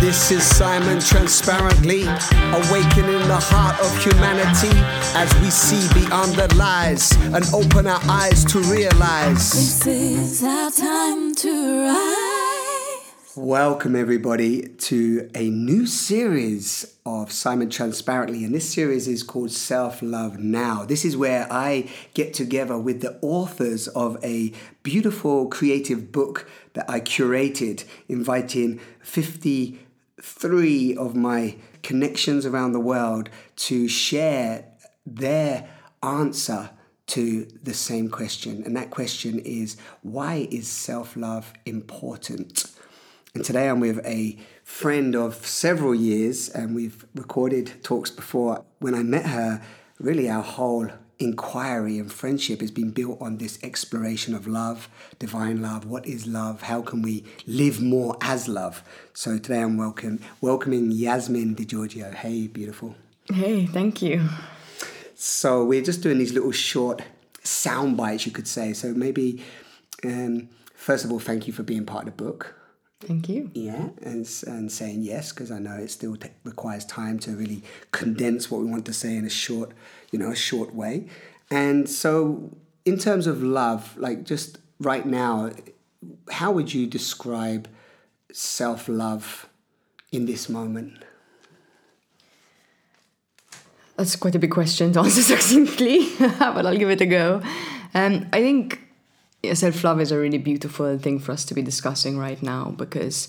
This is Simon transparently awakening the heart of humanity as we see beyond the lies and open our eyes to realize. This is our time to rise. Welcome, everybody, to a new series of Simon Transparently. And this series is called Self Love Now. This is where I get together with the authors of a beautiful creative book that I curated, inviting 53 of my connections around the world to share their answer to the same question. And that question is why is self love important? And today I'm with a friend of several years, and we've recorded talks before. When I met her, really our whole inquiry and friendship has been built on this exploration of love, divine love. What is love? How can we live more as love? So today I'm welcome, welcoming Yasmin Di Giorgio. Hey, beautiful. Hey, thank you. So we're just doing these little short sound bites, you could say. So maybe, um, first of all, thank you for being part of the book. Thank you. Yeah, and, and saying yes, because I know it still t- requires time to really condense what we want to say in a short, you know, a short way. And so, in terms of love, like just right now, how would you describe self love in this moment? That's quite a big question to answer succinctly, but I'll give it a go. Um, I think self love is a really beautiful thing for us to be discussing right now because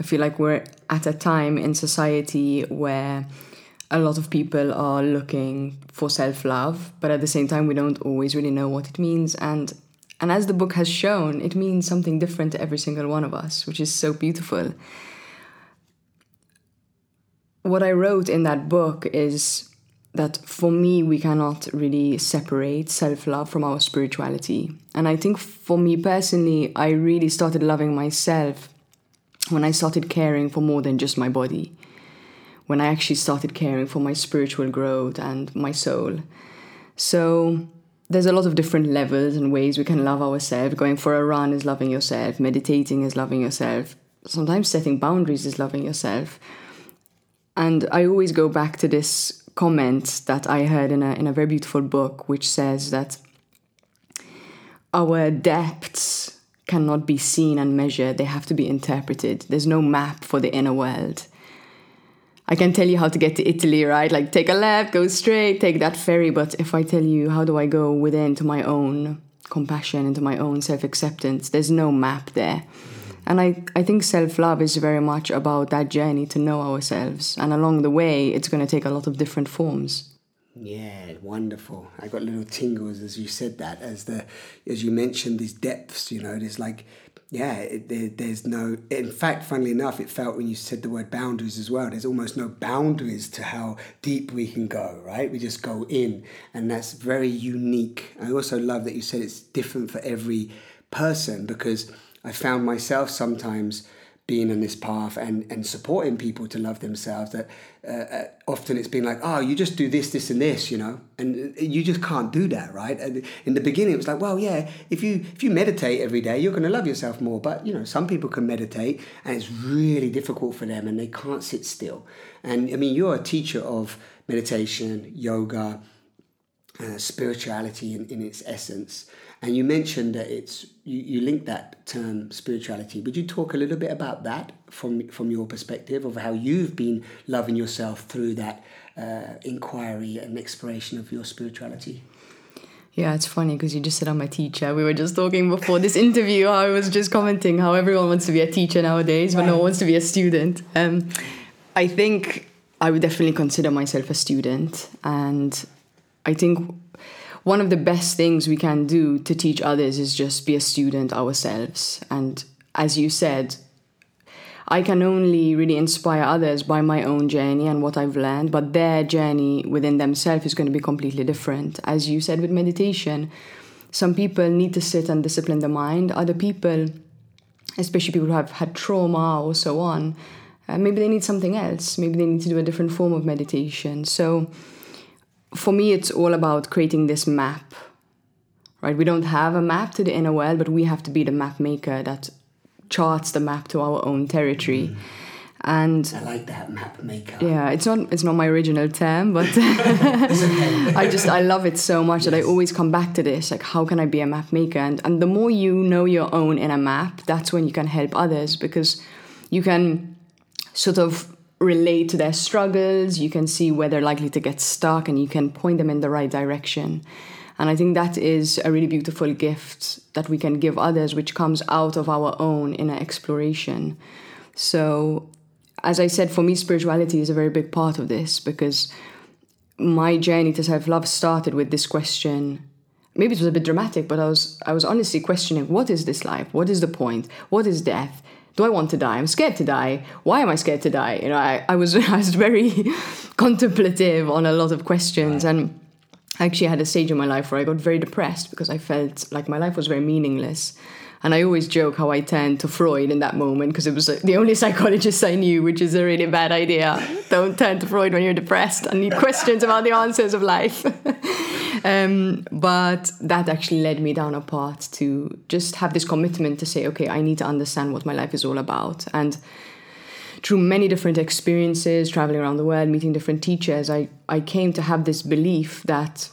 I feel like we're at a time in society where a lot of people are looking for self love, but at the same time, we don't always really know what it means. And and as the book has shown, it means something different to every single one of us, which is so beautiful. What I wrote in that book is that for me, we cannot really separate self love from our spirituality. And I think for me personally, I really started loving myself when I started caring for more than just my body. When I actually started caring for my spiritual growth and my soul. So there's a lot of different levels and ways we can love ourselves. Going for a run is loving yourself, meditating is loving yourself, sometimes setting boundaries is loving yourself. And I always go back to this comment that I heard in a, in a very beautiful book, which says that our depths cannot be seen and measured, they have to be interpreted. There's no map for the inner world. I can tell you how to get to Italy, right? Like take a left, go straight, take that ferry. But if I tell you how do I go within to my own compassion, into my own self acceptance, there's no map there. And I, I think self love is very much about that journey to know ourselves. And along the way, it's going to take a lot of different forms. Yeah, wonderful. I got little tingles as you said that, as the as you mentioned these depths. You know, there's like, yeah, it, there, there's no. In fact, funnily enough, it felt when you said the word boundaries as well. There's almost no boundaries to how deep we can go. Right, we just go in, and that's very unique. I also love that you said it's different for every person because I found myself sometimes being on this path and, and supporting people to love themselves that uh, uh, often it's been like oh you just do this this and this you know? And you just can't do that right? And in the beginning it was like well yeah if you if you meditate every day you're going to love yourself more. But you know some people can meditate and it's really difficult for them and they can't sit still. And i mean you're a teacher of meditation yoga uh, spirituality in, in its essence and you mentioned that it's you, you link that term spirituality. Would you talk a little bit about that from from your perspective of how you've been loving yourself through that uh, inquiry and exploration of your spirituality? Yeah, it's funny because you just said I'm a teacher. We were just talking before this interview. I was just commenting how everyone wants to be a teacher nowadays, but no one wants to be a student. Um, I think I would definitely consider myself a student, and I think one of the best things we can do to teach others is just be a student ourselves. And as you said, I can only really inspire others by my own journey and what I've learned, but their journey within themselves is going to be completely different. As you said with meditation, some people need to sit and discipline the mind, other people, especially people who have had trauma or so on, uh, maybe they need something else. Maybe they need to do a different form of meditation. So, for me, it's all about creating this map, right? We don't have a map to the inner world, but we have to be the map maker that charts the map to our own territory. Mm. And I like that map maker. yeah, it's not it's not my original term, but I just I love it so much that I always come back to this. Like, how can I be a map maker? And and the more you know your own in a map, that's when you can help others because you can sort of relate to their struggles. You can see where they're likely to get stuck, and you can point them in the right direction. And I think that is a really beautiful gift that we can give others, which comes out of our own inner exploration. So, as I said, for me, spirituality is a very big part of this because my journey to self love started with this question. Maybe it was a bit dramatic, but I was I was honestly questioning what is this life? What is the point? What is death? Do I want to die? I'm scared to die. Why am I scared to die? You know, I, I was I was very contemplative on a lot of questions and I actually had a stage in my life where I got very depressed because I felt like my life was very meaningless. And I always joke how I turned to Freud in that moment because it was uh, the only psychologist I knew, which is a really bad idea. Don't turn to Freud when you're depressed and need questions about the answers of life. um, but that actually led me down a path to just have this commitment to say, okay, I need to understand what my life is all about. And through many different experiences, traveling around the world, meeting different teachers, I, I came to have this belief that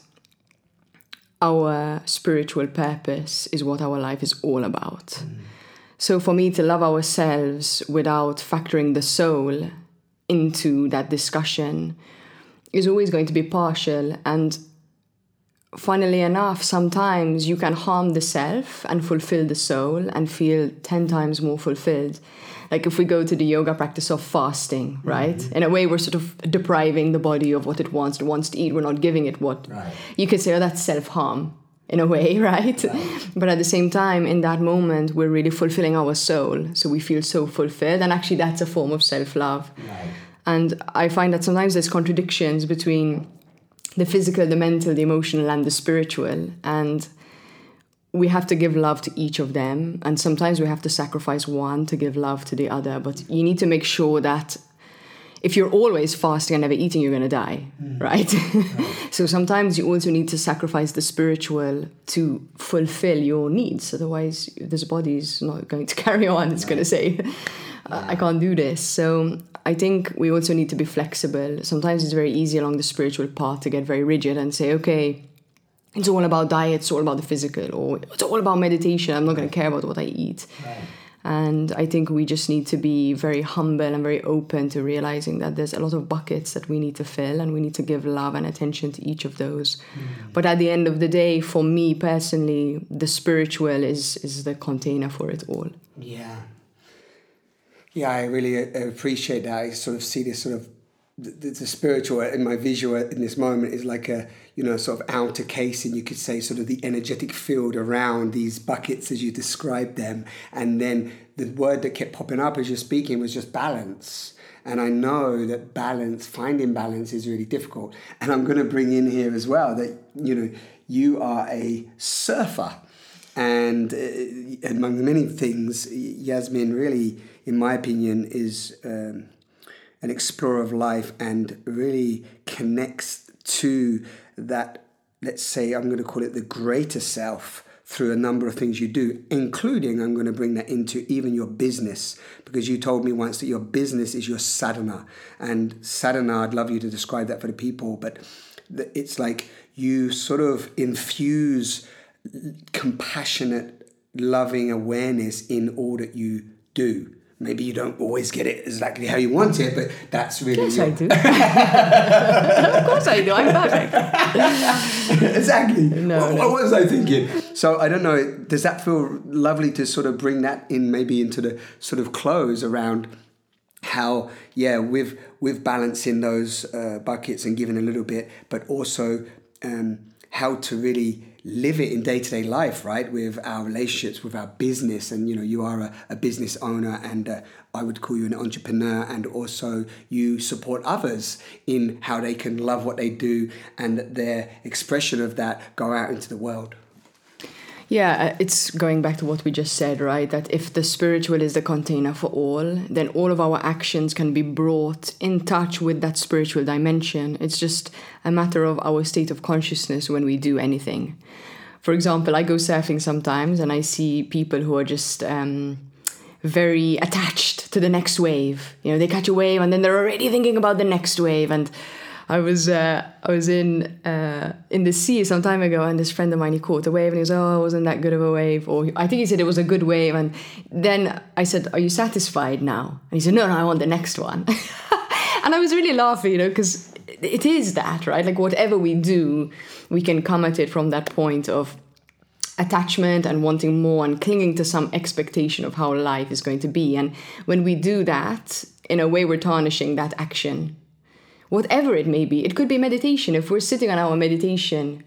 our spiritual purpose is what our life is all about. So for me to love ourselves without factoring the soul into that discussion is always going to be partial and funnily enough sometimes you can harm the self and fulfill the soul and feel 10 times more fulfilled. Like if we go to the yoga practice of fasting mm-hmm. right? In a way we're sort of depriving the body of what it wants. It wants to eat. We're not giving it what Right. you could say oh that's self-harm in a way right? but at the same time in that moment we're really fulfilling our soul. So we feel so fulfilled. And actually that's a form of self-love. Right. and I find that sometimes there's contradictions between the physical, the mental, the emotional, and the spiritual. And we have to give love to each of them. And sometimes we have to sacrifice one to give love to the other. But you need to make sure that if you're always fasting and never eating, you're going to die, mm. right? so sometimes you also need to sacrifice the spiritual to fulfill your needs. Otherwise, this body is not going to carry on. It's going to say, I can't do this. So I think we also need to be flexible. Sometimes it's very easy along the spiritual path to get very rigid and say, okay, it's all about diet, it's all about the physical, or it's all about meditation. I'm not going to care about what I eat. And I think we just need to be very humble and very open to realizing that there's a lot of buckets that we need to fill and we need to give love and attention to each of those. But at the end of the day, for me personally, the spiritual is is the container for it all. Yeah. Yeah, I really uh, appreciate that. I sort of see this sort of the, the spiritual in my visual in this moment is like a you know sort of outer casing you could say sort of the energetic field around these buckets as you described them. And then the word that kept popping up as you're speaking was just balance. And I know that balance finding balance is really difficult. And I'm going to bring in here as well that you know you are a surfer. And uh, among the many things, Yasmin really, in my opinion, is um, an explorer of life and really connects to that, let's say, I'm going to call it the greater self through a number of things you do, including I'm going to bring that into even your business because you told me once that your business is your sadhana. And sadhana, I'd love you to describe that for the people, but it's like you sort of infuse compassionate, loving awareness in all that you do. Maybe you don't always get it exactly how you want it, but that's really Yes, your- I do. of course I do. I'm perfect. exactly. No, what, no. what was I thinking? So I don't know. Does that feel lovely to sort of bring that in, maybe into the sort of close around how, yeah, with with balancing those uh, buckets and giving a little bit, but also um, how to really live it in day to day life, right? With our relationships, with our business, and you know, you are a, a business owner, and uh, I would call you an entrepreneur, and also you support others in how they can love what they do, and their expression of that go out into the world. Yeah, uh, it's going back to what we just said, right? That if the spiritual is the container for all, then all of our actions can be brought in touch with that spiritual dimension. It's just a matter of our state of consciousness when we do anything. For example, I go surfing sometimes and I see people who are just um, very attached to the next wave. You know, they catch a wave and then they're already thinking about the next wave. And I was uh, I was in uh, in the sea some time ago, and this friend of mine he caught a wave, and he was oh, it wasn't that good of a wave, or I think he said it was a good wave, and then I said, are you satisfied now? And he said, no, no, I want the next one, and I was really laughing, you know, because it is that right, like whatever we do, we can come at it from that point of attachment and wanting more and clinging to some expectation of how life is going to be. And when we do that, in a way, we're tarnishing that action whatever it may be. It could be meditation. If we're sitting on our meditation,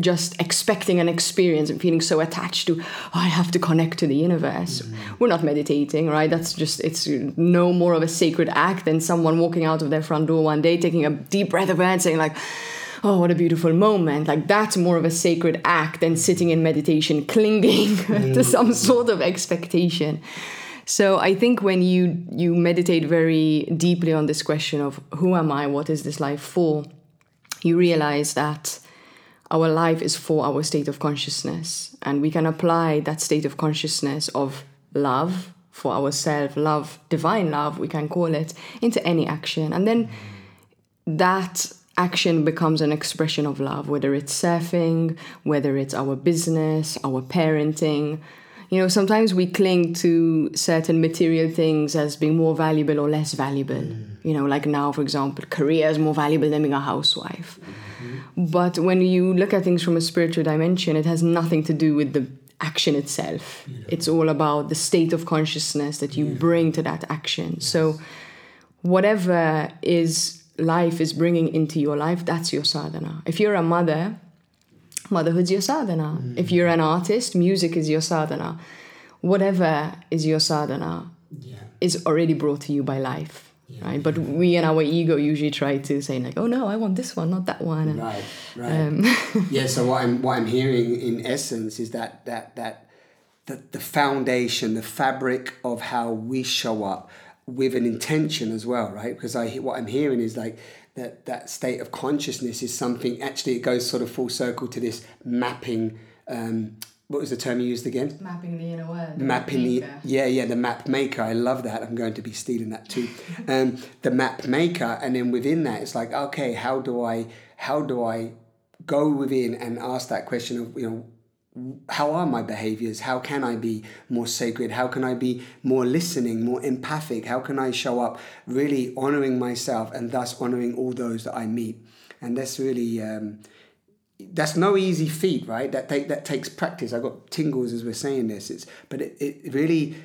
just expecting an experience and feeling so attached to, oh, I have to connect to the universe. Mm-hmm. We're not meditating, right? That's just, it's no more of a sacred act than someone walking out of their front door one day, taking a deep breath of air and saying, like, oh, what a beautiful moment. Like, that's more of a sacred act than sitting in meditation, clinging mm-hmm. to some sort of expectation. So I think when you you meditate very deeply on this question of who am I, what is this life for, you realize that our life is for our state of consciousness, and we can apply that state of consciousness of love for ourselves, love, divine love, we can call it, into any action, and then that action becomes an expression of love, whether it's surfing, whether it's our business, our parenting, you know, sometimes we cling to certain material things as being more valuable or less valuable. Mm. You know, like now, for example, career is more valuable than being a housewife. Mm-hmm. But when you look at things from a spiritual dimension, it has nothing to do with the action itself. Yeah. It's all about the state of consciousness that you yeah. bring to that action. Yes. So, whatever is life is bringing into your life, that's your sadhana. If you're a mother, motherhood's your sadhana. Mm. If you're an artist, music is your sadhana. Whatever is your sadhana yeah. is already brought to you by life. Yeah. Right, but we and our ego usually try to say like, "Oh no, I want this one, not that one." Right, right. Um, yeah. So what I'm what I'm hearing in essence is that that that the, the foundation, the fabric of how we show up with an intention as well, right? Because I what I'm hearing is like that that state of consciousness is something actually it goes sort of full circle to this mapping um, what was the term you used again? Mapping the inner world mapping the yeah yeah the map maker. I love that. I'm going to be stealing that too. Um, the map maker. And then within that it's like okay how do i how do i go within and ask that question of you know how are my behaviors? How can I be more sacred? How can I be more listening, more empathic? How can I show up really honoring myself and thus honoring all those that I meet? And that's really um, that's no easy feat, right? That take that takes practice. I got tingles as we're saying this. It's but it, it really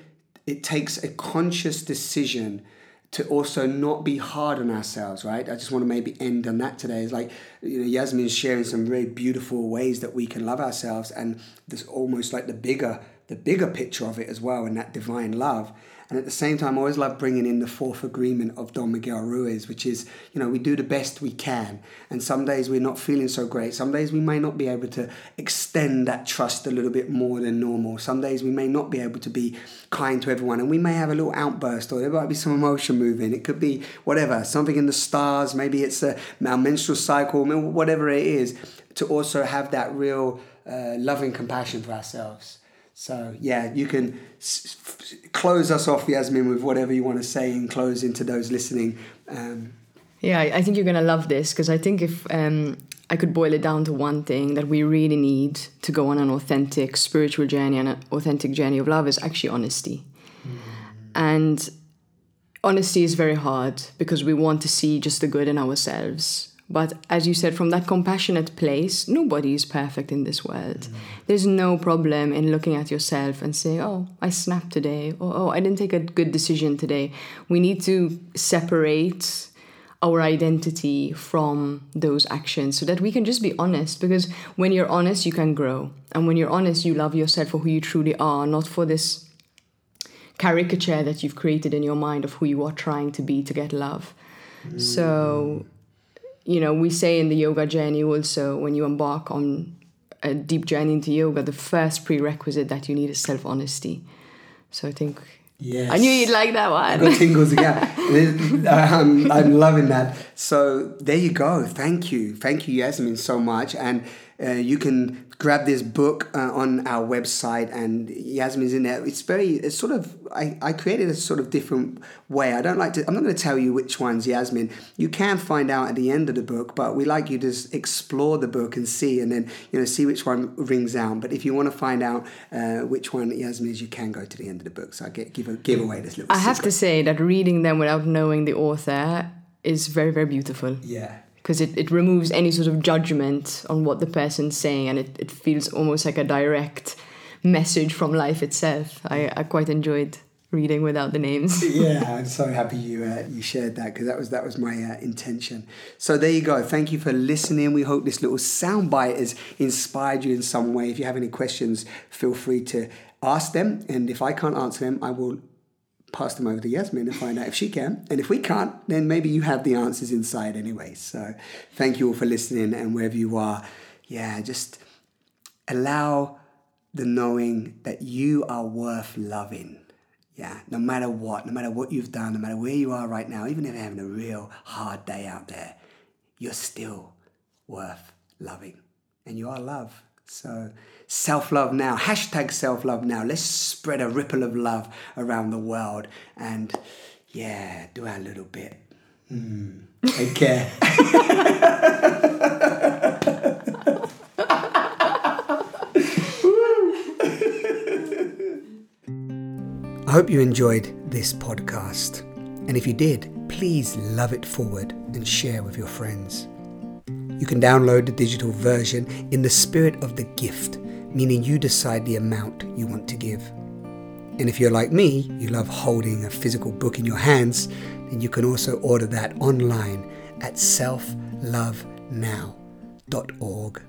it takes a conscious decision to also not be hard on ourselves, right? I just want to maybe end on that today. It's like, you know, Yasmin's sharing some very beautiful ways that we can love ourselves, and there's almost like the bigger, the bigger picture of it as well, and that divine love. And at the same time, I always love bringing in the fourth agreement of Don Miguel Ruiz, which is, you know, we do the best we can. And some days we're not feeling so great. Some days we may not be able to extend that trust a little bit more than normal. Some days we may not be able to be kind to everyone. And we may have a little outburst or there might be some emotion moving. It could be whatever, something in the stars. Maybe it's a, our menstrual cycle, whatever it is, to also have that real uh, loving compassion for ourselves. So yeah, you can s- close us off, Yasmin, with whatever you want to say and close into those listening. Um, yeah, I think you're gonna love this because I think if um, I could boil it down to one thing that we really need to go on an authentic spiritual journey and an authentic journey of love is actually honesty. Mm. And honesty is very hard because we want to see just the good in ourselves but as you said, from that compassionate place, nobody is perfect in this world. Mm. There's no problem in looking at yourself and say, oh, I snapped today, or oh, I didn't take a good decision today. We need to separate our identity from those actions so that we can just be honest. Because when you're honest, you can grow. And when you're honest, you love yourself for who you truly are, not for this caricature that you've created in your mind of who you are trying to be to get love. Mm. So you know, we say in the yoga journey also when you embark on a deep journey into yoga, the first prerequisite that you need is self honesty. So I think. Yes. I knew you'd like that one. I got tingles again. I'm, um, I'm loving that. So there you go. Thank you. Thank you, Yasmin, so much. And Uh, you can grab this book uh, on our website, and Yasmin's in there. It's very, it's sort of, I, I created a sort of different way. I don't like to, I'm not going to tell you which one's Yasmin. You can find out at the end of the book, but we like you to just explore the book and see, and then, you know, see which one rings out. But if you want to find out uh, which one Yasmin is, you can go to the end of the book. So I get, give, a, give away this little I have to say that reading them without knowing the author is very, very beautiful. Yeah. Because it, it removes any sort of judgment on what the person's saying and it, it feels almost like a direct message from life itself. I, I quite enjoyed reading without the names. yeah, I'm so happy you uh, you shared that because that was that was my uh, intention. So there you go. Thank you for listening. We hope this little soundbite has inspired you in some way. If you have any questions, feel free to ask them, and if I can't answer them, I will pass them over to Yasmin and find out if she can. And if we can't, then maybe you have the answers inside anyway. So thank you all for listening, and wherever you are, yeah, just allow the knowing that you are worth loving. Yeah, no matter what, no matter what you've done, no matter where you are right now, even if you're having a real hard day out there, you're still worth loving. And you are love. So self love now, hashtag self love now. Let's spread a ripple of love around the world and yeah, do our little bit. Mm. Take care. I hope you enjoyed this podcast. And if you did, please love it forward and share with your friends. You can download the digital version in the spirit of the gift, meaning you decide the amount you want to give. And if you're like me, you love holding a physical book in your hands, then you can also order that online at selflovenow.org.